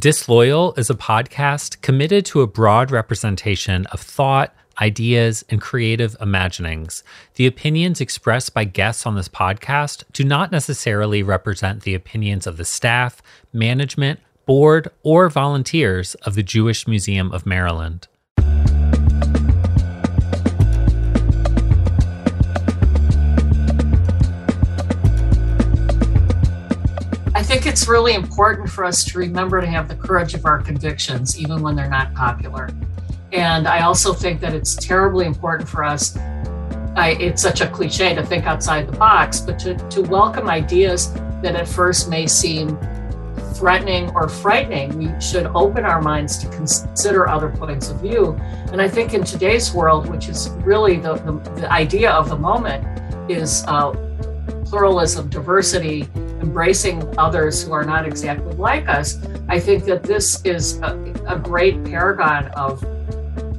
Disloyal is a podcast committed to a broad representation of thought, ideas, and creative imaginings. The opinions expressed by guests on this podcast do not necessarily represent the opinions of the staff, management, board, or volunteers of the Jewish Museum of Maryland. Really important for us to remember to have the courage of our convictions, even when they're not popular. And I also think that it's terribly important for us. I, it's such a cliche to think outside the box, but to, to welcome ideas that at first may seem threatening or frightening, we should open our minds to consider other points of view. And I think in today's world, which is really the, the, the idea of the moment, is uh, pluralism, diversity, embracing others who are not exactly like us. I think that this is a, a great paragon of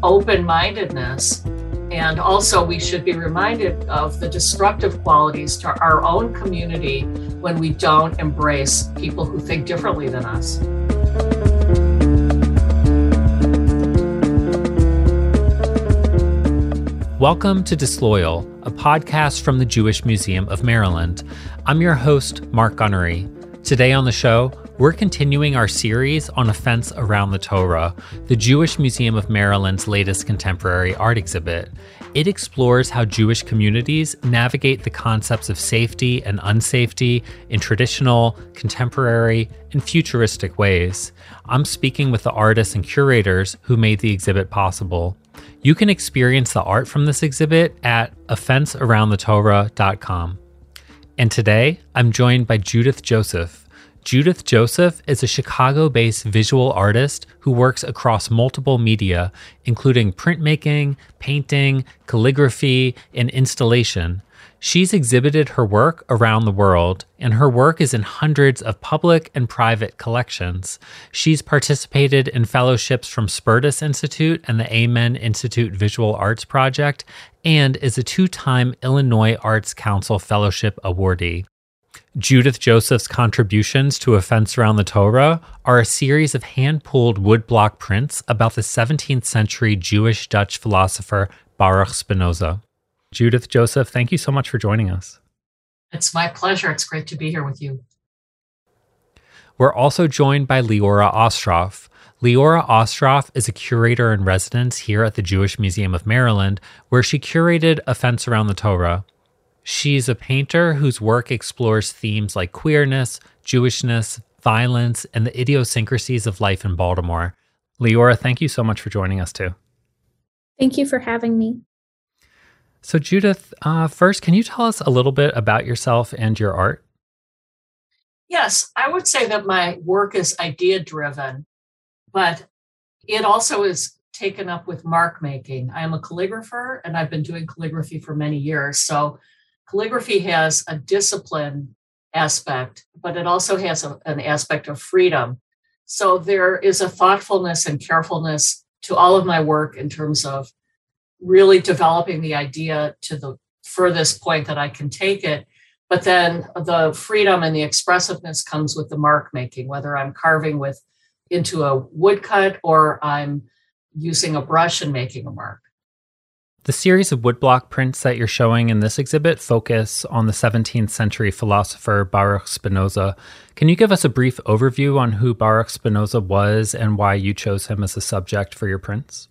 open mindedness. And also, we should be reminded of the destructive qualities to our own community when we don't embrace people who think differently than us. Welcome to Disloyal, a podcast from the Jewish Museum of Maryland. I'm your host, Mark Gunnery. Today on the show, we're continuing our series on A Fence Around the Torah, the Jewish Museum of Maryland's latest contemporary art exhibit. It explores how Jewish communities navigate the concepts of safety and unsafety in traditional, contemporary, and futuristic ways. I'm speaking with the artists and curators who made the exhibit possible. You can experience the art from this exhibit at afencearoundthetorah.com. And today, I'm joined by Judith Joseph. Judith Joseph is a Chicago based visual artist who works across multiple media, including printmaking, painting, calligraphy, and installation. She's exhibited her work around the world, and her work is in hundreds of public and private collections. She's participated in fellowships from Spertus Institute and the Amen Institute Visual Arts Project, and is a two time Illinois Arts Council Fellowship awardee. Judith Joseph's contributions to A Fence Around the Torah are a series of hand pulled woodblock prints about the 17th century Jewish Dutch philosopher Baruch Spinoza. Judith Joseph, thank you so much for joining us. It's my pleasure. It's great to be here with you. We're also joined by Liora Ostroff. Liora Ostroff is a curator in residence here at the Jewish Museum of Maryland, where she curated A Fence Around the Torah. She's a painter whose work explores themes like queerness, Jewishness, violence, and the idiosyncrasies of life in Baltimore. Liora, thank you so much for joining us too. Thank you for having me. So, Judith, uh, first, can you tell us a little bit about yourself and your art? Yes, I would say that my work is idea driven, but it also is taken up with mark making. I am a calligrapher and I've been doing calligraphy for many years. So calligraphy has a discipline aspect, but it also has a, an aspect of freedom. So there is a thoughtfulness and carefulness to all of my work in terms of really developing the idea to the furthest point that I can take it. But then the freedom and the expressiveness comes with the mark making, whether I'm carving with into a woodcut or I'm using a brush and making a mark. The series of woodblock prints that you're showing in this exhibit focus on the 17th century philosopher Baruch Spinoza. Can you give us a brief overview on who Baruch Spinoza was and why you chose him as a subject for your prints?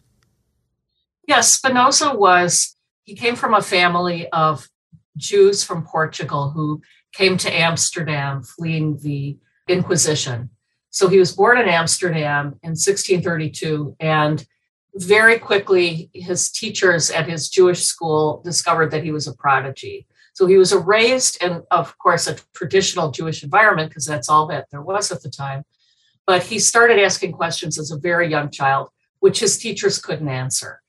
Yes, Spinoza was, he came from a family of Jews from Portugal who came to Amsterdam fleeing the Inquisition. So he was born in Amsterdam in 1632 and very quickly, his teachers at his Jewish school discovered that he was a prodigy. So he was raised in, of course, a traditional Jewish environment because that's all that there was at the time. But he started asking questions as a very young child, which his teachers couldn't answer.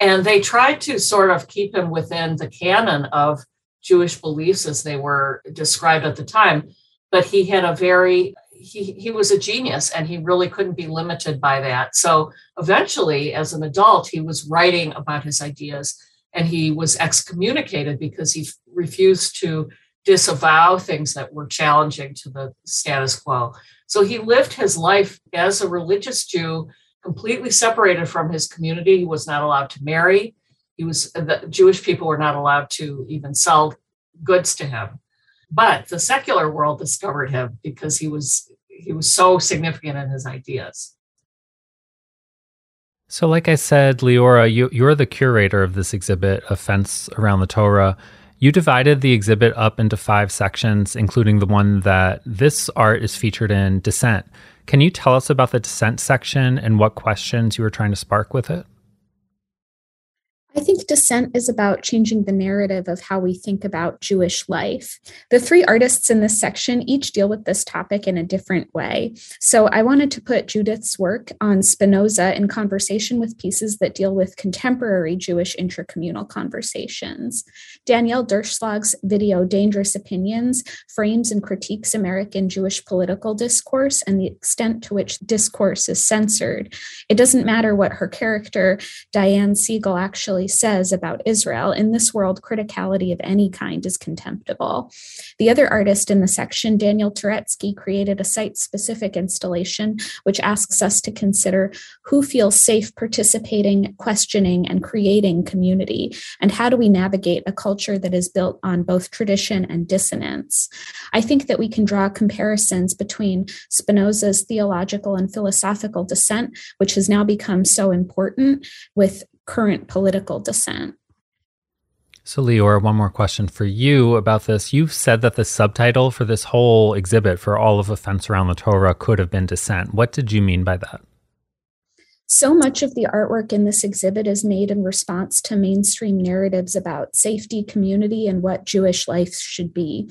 And they tried to sort of keep him within the canon of Jewish beliefs as they were described at the time. But he had a very he he was a genius and he really couldn't be limited by that so eventually as an adult he was writing about his ideas and he was excommunicated because he refused to disavow things that were challenging to the status quo So he lived his life as a religious Jew, completely separated from his community. He was not allowed to marry. He was the Jewish people were not allowed to even sell goods to him. But the secular world discovered him because he was he was so significant in his ideas. So, like I said, Liora, you, you're the curator of this exhibit, A Fence Around the Torah. You divided the exhibit up into five sections, including the one that this art is featured in, Dissent. Can you tell us about the Dissent section and what questions you were trying to spark with it? I think Dissent is about changing the narrative of how we think about Jewish life. The three artists in this section each deal with this topic in a different way. So I wanted to put Judith's work on Spinoza in conversation with pieces that deal with contemporary Jewish intracommunal conversations. Danielle Durchslag's video Dangerous Opinions frames and critiques American Jewish political discourse and the extent to which discourse is censored. It doesn't matter what her character, Diane Siegel, actually says about Israel in this world, criticality of any kind is contemptible. The other artist in the section, Daniel Turetsky, created a site specific installation which asks us to consider who feels safe participating, questioning, and creating community, and how do we navigate a culture that is built on both tradition and dissonance. I think that we can draw comparisons between Spinoza's theological and philosophical dissent, which has now become so important, with current political dissent. So, Liora, one more question for you about this. You've said that the subtitle for this whole exhibit for all of A Fence Around the Torah could have been Dissent. What did you mean by that? So much of the artwork in this exhibit is made in response to mainstream narratives about safety, community, and what Jewish life should be.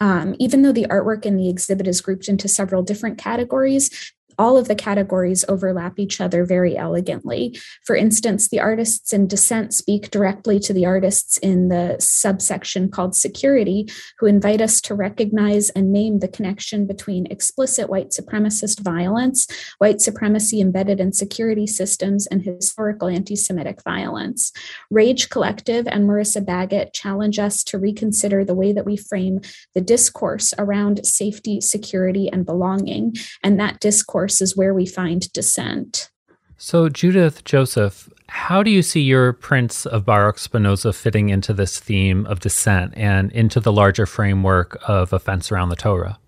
Um, even though the artwork in the exhibit is grouped into several different categories, all of the categories overlap each other very elegantly. For instance, the artists in dissent speak directly to the artists in the subsection called security, who invite us to recognize and name the connection between explicit white supremacist violence, white supremacy embedded in security systems, and historical anti Semitic violence. Rage Collective and Marissa Baggett challenge us to reconsider the way that we frame the discourse around safety, security, and belonging, and that discourse is where we find dissent. So, Judith Joseph, how do you see your prints of Baruch Spinoza fitting into this theme of dissent and into the larger framework of A Fence around the Torah?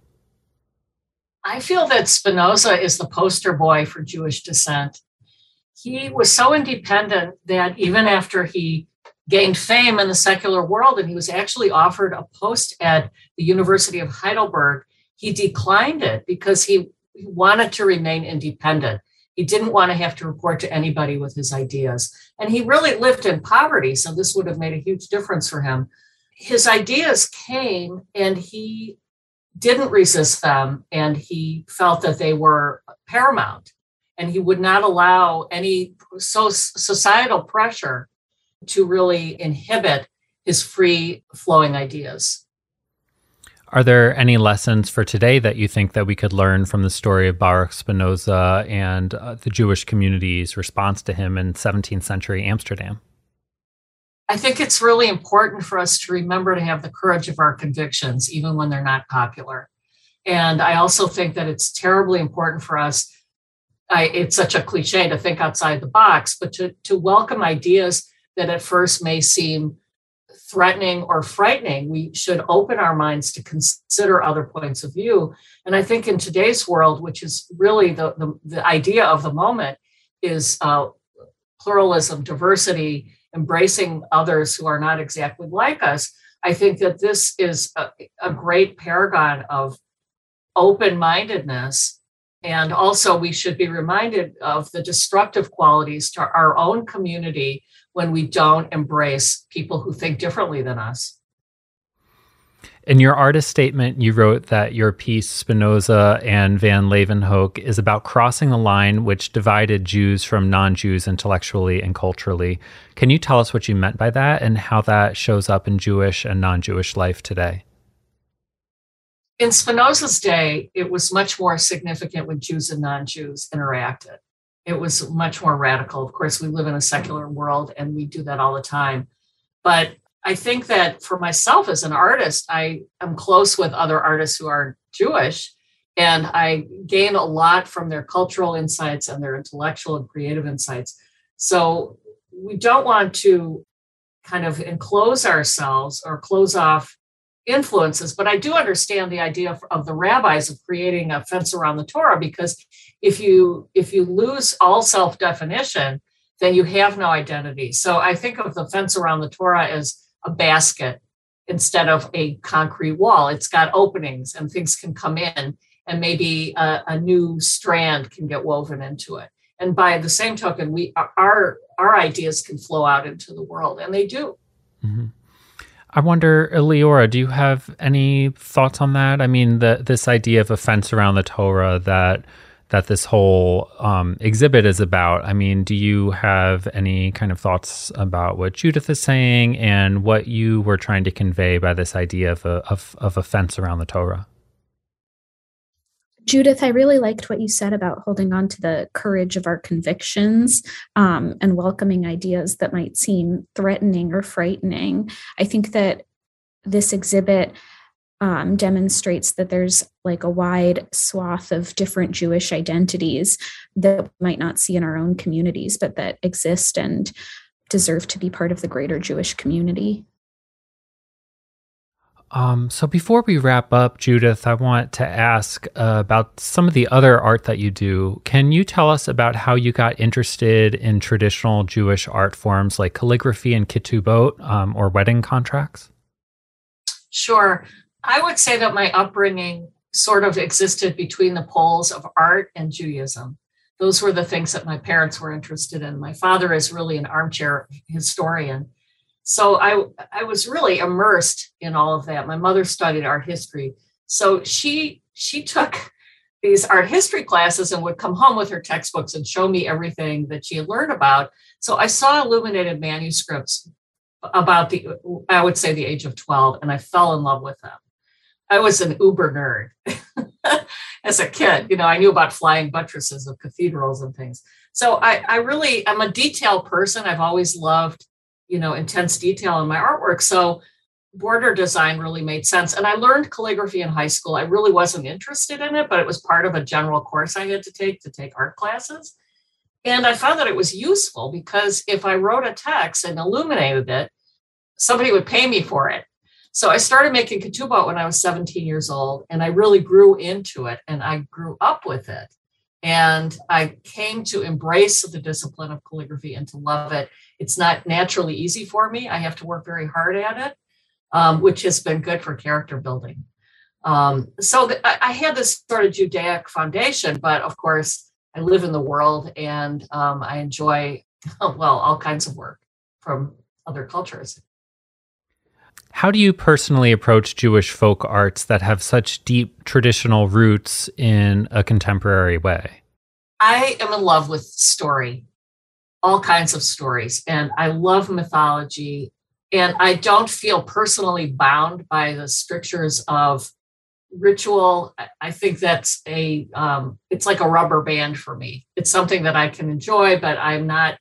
I feel that Spinoza is the poster boy for Jewish dissent. He was so independent that even after he gained fame in the secular world and he was actually offered a post at the University of Heidelberg, he declined it because he he wanted to remain independent. He didn't want to have to report to anybody with his ideas. And he really lived in poverty, so this would have made a huge difference for him. His ideas came and he didn't resist them, and he felt that they were paramount. And he would not allow any so societal pressure to really inhibit his free flowing ideas. Are there any lessons for today that you think that we could learn from the story of Baruch Spinoza and uh, the Jewish community's response to him in 17th century Amsterdam? I think it's really important for us to remember to have the courage of our convictions, even when they're not popular. And I also think that it's terribly important for us. I, it's such a cliche to think outside the box, but to, to welcome ideas that at first may seem threatening or frightening, we should open our minds to consider other points of view. And I think in today's world, which is really the, the, the idea of the moment, is uh, pluralism, diversity, embracing others who are not exactly like us. I think that this is a, a great paragon of open mindedness. And also, we should be reminded of the destructive qualities to our own community when we don't embrace people who think differently than us. In your artist statement, you wrote that your piece, Spinoza and Van Leeuwenhoek, is about crossing the line which divided Jews from non Jews intellectually and culturally. Can you tell us what you meant by that and how that shows up in Jewish and non Jewish life today? In Spinoza's day, it was much more significant when Jews and non Jews interacted it was much more radical. Of course, we live in a secular world and we do that all the time. But I think that for myself as an artist, I am close with other artists who are Jewish. And I gain a lot from their cultural insights and their intellectual and creative insights. So we don't want to kind of enclose ourselves or close off influences but i do understand the idea of, of, the rabbis of creating a fence around the torah because if you if you lose all self definition then you have no identity. So i think of the fence around the torah as a basket instead of a concrete wall. It's got openings and things can come in and maybe a, a new strand can get woven into it. And by the same token we our our ideas can flow out into the world and they do. Mm-hmm. I wonder, Liora, do you have any thoughts on that? I mean, the, this idea of a fence around the Torah that that this whole um, exhibit is about. I mean, do you have any kind of thoughts about what Judith is saying and what you were trying to convey by this idea of a of, of a fence around the Torah? Judith, I really liked what you said about holding on to the courage of our convictions um, and welcoming ideas that might seem threatening or frightening. I think that this exhibit um, demonstrates that there's like a wide swath of different Jewish identities that we might not see in our own communities, but that exist and deserve to be part of the greater Jewish community. Um, so before we wrap up, Judith, I want to ask uh, about some of the other art that you do. Can you tell us about how you got interested in traditional Jewish art forms like calligraphy and ketubot um, or wedding contracts? Sure. I would say that my upbringing sort of existed between the poles of art and Judaism. Those were the things that my parents were interested in. My father is really an armchair historian so I I was really immersed in all of that. My mother studied art history, so she she took these art history classes and would come home with her textbooks and show me everything that she had learned about. So I saw illuminated manuscripts about the I would say the age of 12 and I fell in love with them. I was an uber nerd as a kid. You know, I knew about flying buttresses of cathedrals and things. So I, I really I'm a detail person. I've always loved you know intense detail in my artwork. So border design really made sense. And i learned calligraphy in high school. I really wasn't interested in it but it was part of a general course i had to take to take art classes. And i found that it was useful because if i wrote a text and illuminated it somebody would pay me for it. So i started making ketubot when i was 17 years old and i really grew into it and i grew up with it. And I came to embrace the discipline of calligraphy and to love it. It's not naturally easy for me. I have to work very hard at it, um, which has been good for character building. Um, so th- I had this sort of Judaic foundation, but of course, I live in the world and um, I enjoy, well, all kinds of work from other cultures. How do you personally approach Jewish folk arts that have such deep traditional roots in a contemporary way? I am in love with story, all kinds of stories, and I love mythology. And I don't feel personally bound by the strictures of ritual. I think that's a, um, it's like a rubber band for me. It's something that I can enjoy, but I'm not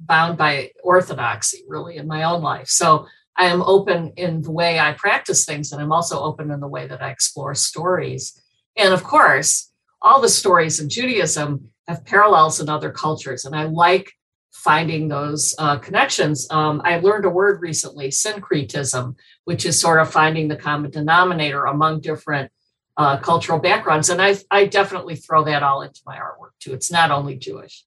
bound by orthodoxy really in my own life. So I am open in the way I practice things, and I'm also open in the way that I explore stories. And of course, all the stories in Judaism have parallels in other cultures, and I like finding those uh, connections. Um, I learned a word recently, syncretism, which is sort of finding the common denominator among different uh, cultural backgrounds. And I, I definitely throw that all into my artwork too. It's not only Jewish.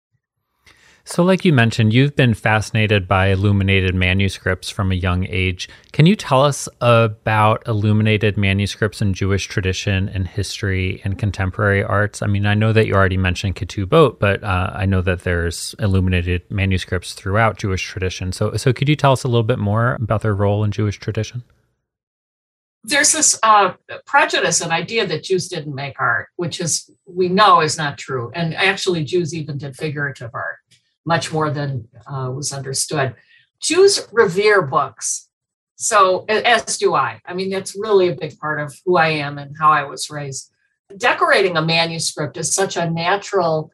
So, like you mentioned, you've been fascinated by illuminated manuscripts from a young age. Can you tell us about illuminated manuscripts in Jewish tradition and history and contemporary arts? I mean, I know that you already mentioned Ketubot, but uh, I know that there's illuminated manuscripts throughout Jewish tradition. So, so could you tell us a little bit more about their role in Jewish tradition? There's this uh, prejudice and idea that Jews didn't make art, which is we know is not true. And actually, Jews even did figurative art much more than uh, was understood. Jews revere books. So, as do I. I mean, that's really a big part of who I am and how I was raised. Decorating a manuscript is such a natural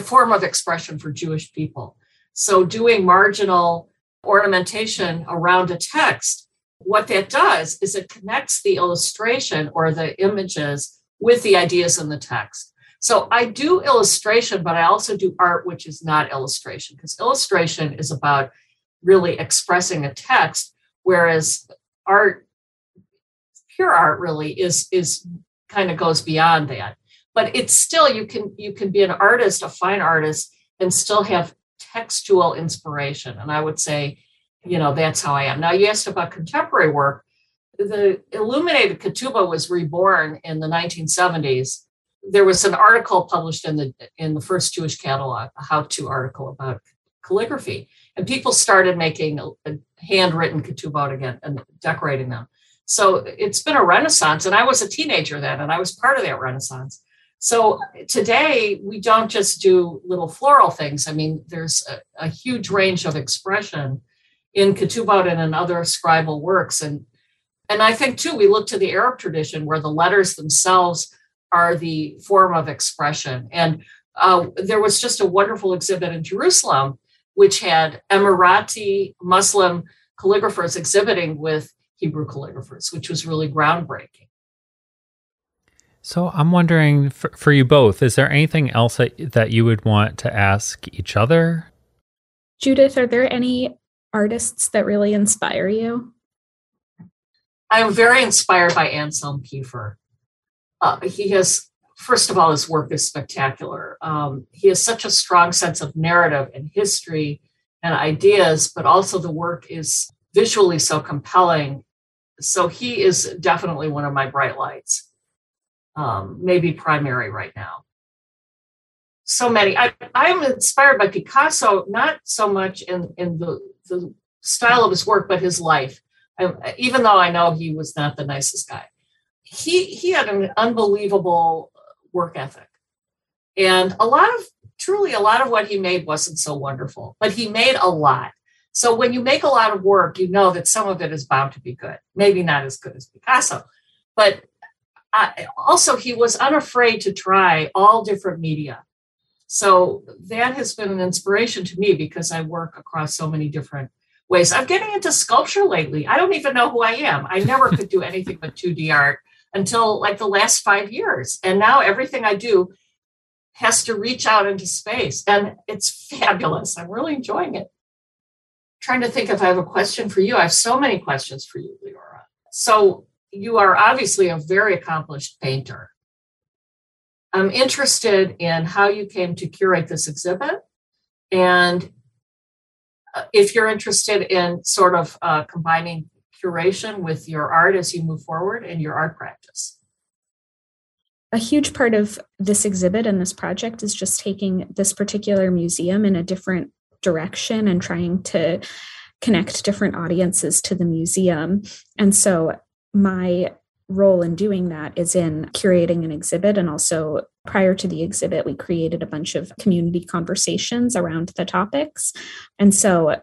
form of expression for Jewish people. So, doing marginal ornamentation around a text, what that does is it connects the illustration or the images with the ideas in the text. So I do illustration, but I also do art, which is not illustration, because illustration is about really expressing a text, whereas art, pure art, really is is kind of goes beyond that. But it's still you can you can be an artist, a fine artist, and still have textual inspiration. And I would say, you know, that's how I am. Now you asked about contemporary work. The illuminated ketubah was reborn in the 1970s there was an article published in the in the first Jewish catalog, a how-to article about calligraphy, and people started making a, a handwritten ketubot again and decorating them. So it's been a renaissance, and I was a teenager then, and I was part of that renaissance. So today we don't just do little floral things. I mean, there's a, a huge range of expression in ketubot and in other scribal works, and and I think too we look to the Arab tradition where the letters themselves are the form of expression. And uh, there was just a wonderful exhibit in Jerusalem, which had Emirati Muslim calligraphers exhibiting with Hebrew calligraphers, which was really groundbreaking. So I'm wondering for, for you both, is there anything else that, that you would want to ask each other? Judith, are there any artists that really inspire you? I'm very inspired by Anselm Kiefer uh, he has first of all his work is spectacular. Um, he has such a strong sense of narrative and history and ideas but also the work is visually so compelling. So he is definitely one of my bright lights um, maybe primary right now. So many I, i'm inspired by picasso not so much in, in the, the style of his work but his life. I, even though i know he was not the nicest guy he he had an unbelievable work ethic. And a lot of truly a lot of what he made wasn't so wonderful but he made a lot. So when you make a lot of work you know that some of it is bound to be good maybe not as good as picasso. But I, also he was unafraid to try all different media. So that has been an inspiration to me because i work across so many different ways. I'm getting into sculpture lately. I don't even know who i am. I never could do anything but 2d art until like the last five years. And now everything I do has to reach out into space. And it's fabulous. I'm really enjoying it. trying to think if I have a question for you. I have so many questions for you, Liora. So you are obviously a very accomplished painter. I'm interested in how you came to curate this exhibit and uh, if you're interested in sort of uh, combining curation with your art as you move forward in your art practice? A huge part of this exhibit and this project is just taking this particular museum in a different direction and trying to connect different audiences to the museum. And so my role in doing that is in curating an exhibit and also prior to the exhibit we created a bunch of community conversations around the topics and so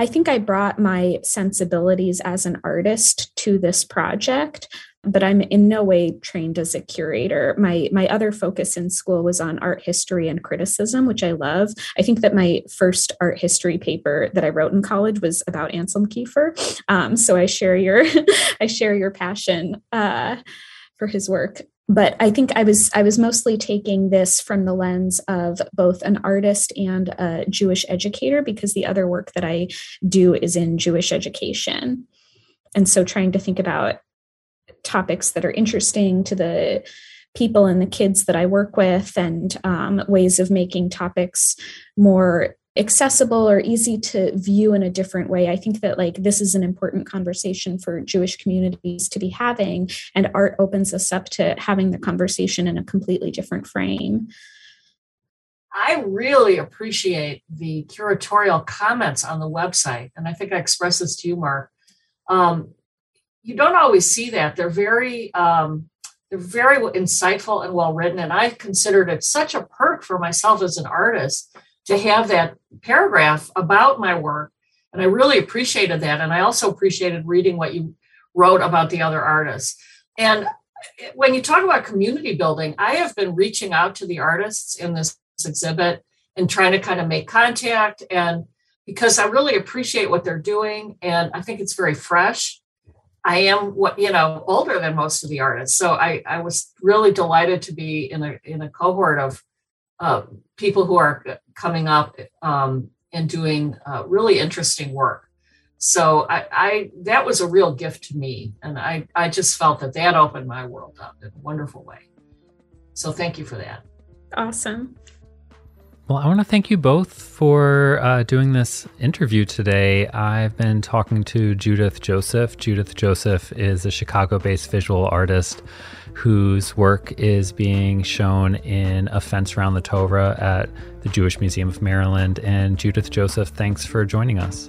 I think I brought my sensibilities as an artist to this project, but I'm in no way trained as a curator. My my other focus in school was on art history and criticism, which I love. I think that my first art history paper that I wrote in college was about Anselm Kiefer. Um, so I share your I share your passion uh, for his work but i think i was i was mostly taking this from the lens of both an artist and a jewish educator because the other work that i do is in jewish education. And so trying to think about topics that are interesting to the people and the kids that i work with and um, ways of making topics more accessible or easy to view in a different way. I think that like this is an important conversation for jewish communities to be having and art opens us up to having the conversation in a completely different frame. I really appreciate the curatorial comments on the website and i think i expressed this to you mark. Um, you don't always see that. They're very um, they're very insightful and well written and i considered it such a perk for myself as an artist to have that paragraph about my work. And I really appreciated that. And I also appreciated reading what you wrote about the other artists. And eh, when you talk about community building, I have been reaching out to the artists in this exhibit and trying to kind of make contact. And because I really appreciate what they're doing, and I think it's very fresh. I am what you know older than most of the artists, so I I was really delighted to be in a in a cohort of uh, people who are coming up um, and doing uh, really interesting work. So I, I that was a real gift to me, and I I just felt that that opened my world up in a wonderful way. So thank you for that. Awesome. Well, I want to thank you both for uh, doing this interview today. I've been talking to Judith Joseph. Judith Joseph is a Chicago based visual artist whose work is being shown in A Fence Around the Torah at the Jewish Museum of Maryland. And Judith Joseph, thanks for joining us.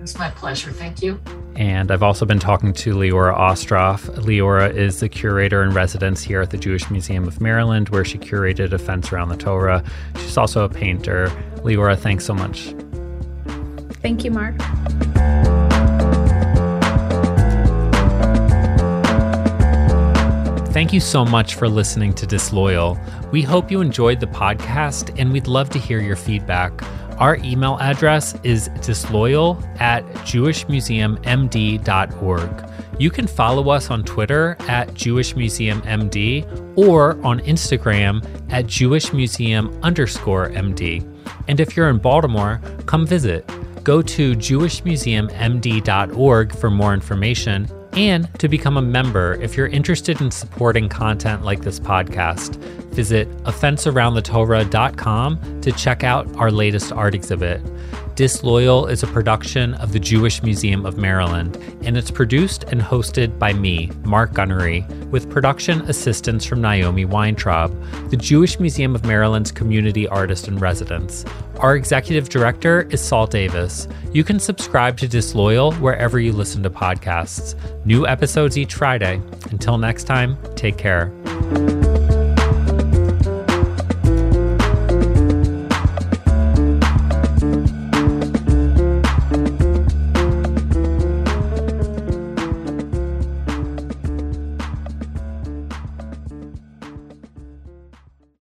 It's my pleasure. Thank you. And I've also been talking to Liora Ostroff. Liora is the curator in residence here at the Jewish Museum of Maryland, where she curated A Fence Around the Torah. She's also a painter. Liora, thanks so much. Thank you, Mark. Thank you so much for listening to Disloyal. We hope you enjoyed the podcast and we'd love to hear your feedback. Our email address is disloyal at jewishmuseummd.org. You can follow us on Twitter at jewishmuseummd or on Instagram at jewishmuseum underscore md. And if you're in Baltimore, come visit. Go to jewishmuseummd.org for more information and to become a member if you're interested in supporting content like this podcast. Visit afencearoundthetorah.com to check out our latest art exhibit. Disloyal is a production of the Jewish Museum of Maryland, and it's produced and hosted by me, Mark Gunnery, with production assistance from Naomi Weintraub, the Jewish Museum of Maryland's community artist in residence. Our executive director is Sol Davis. You can subscribe to Disloyal wherever you listen to podcasts. New episodes each Friday. Until next time, take care.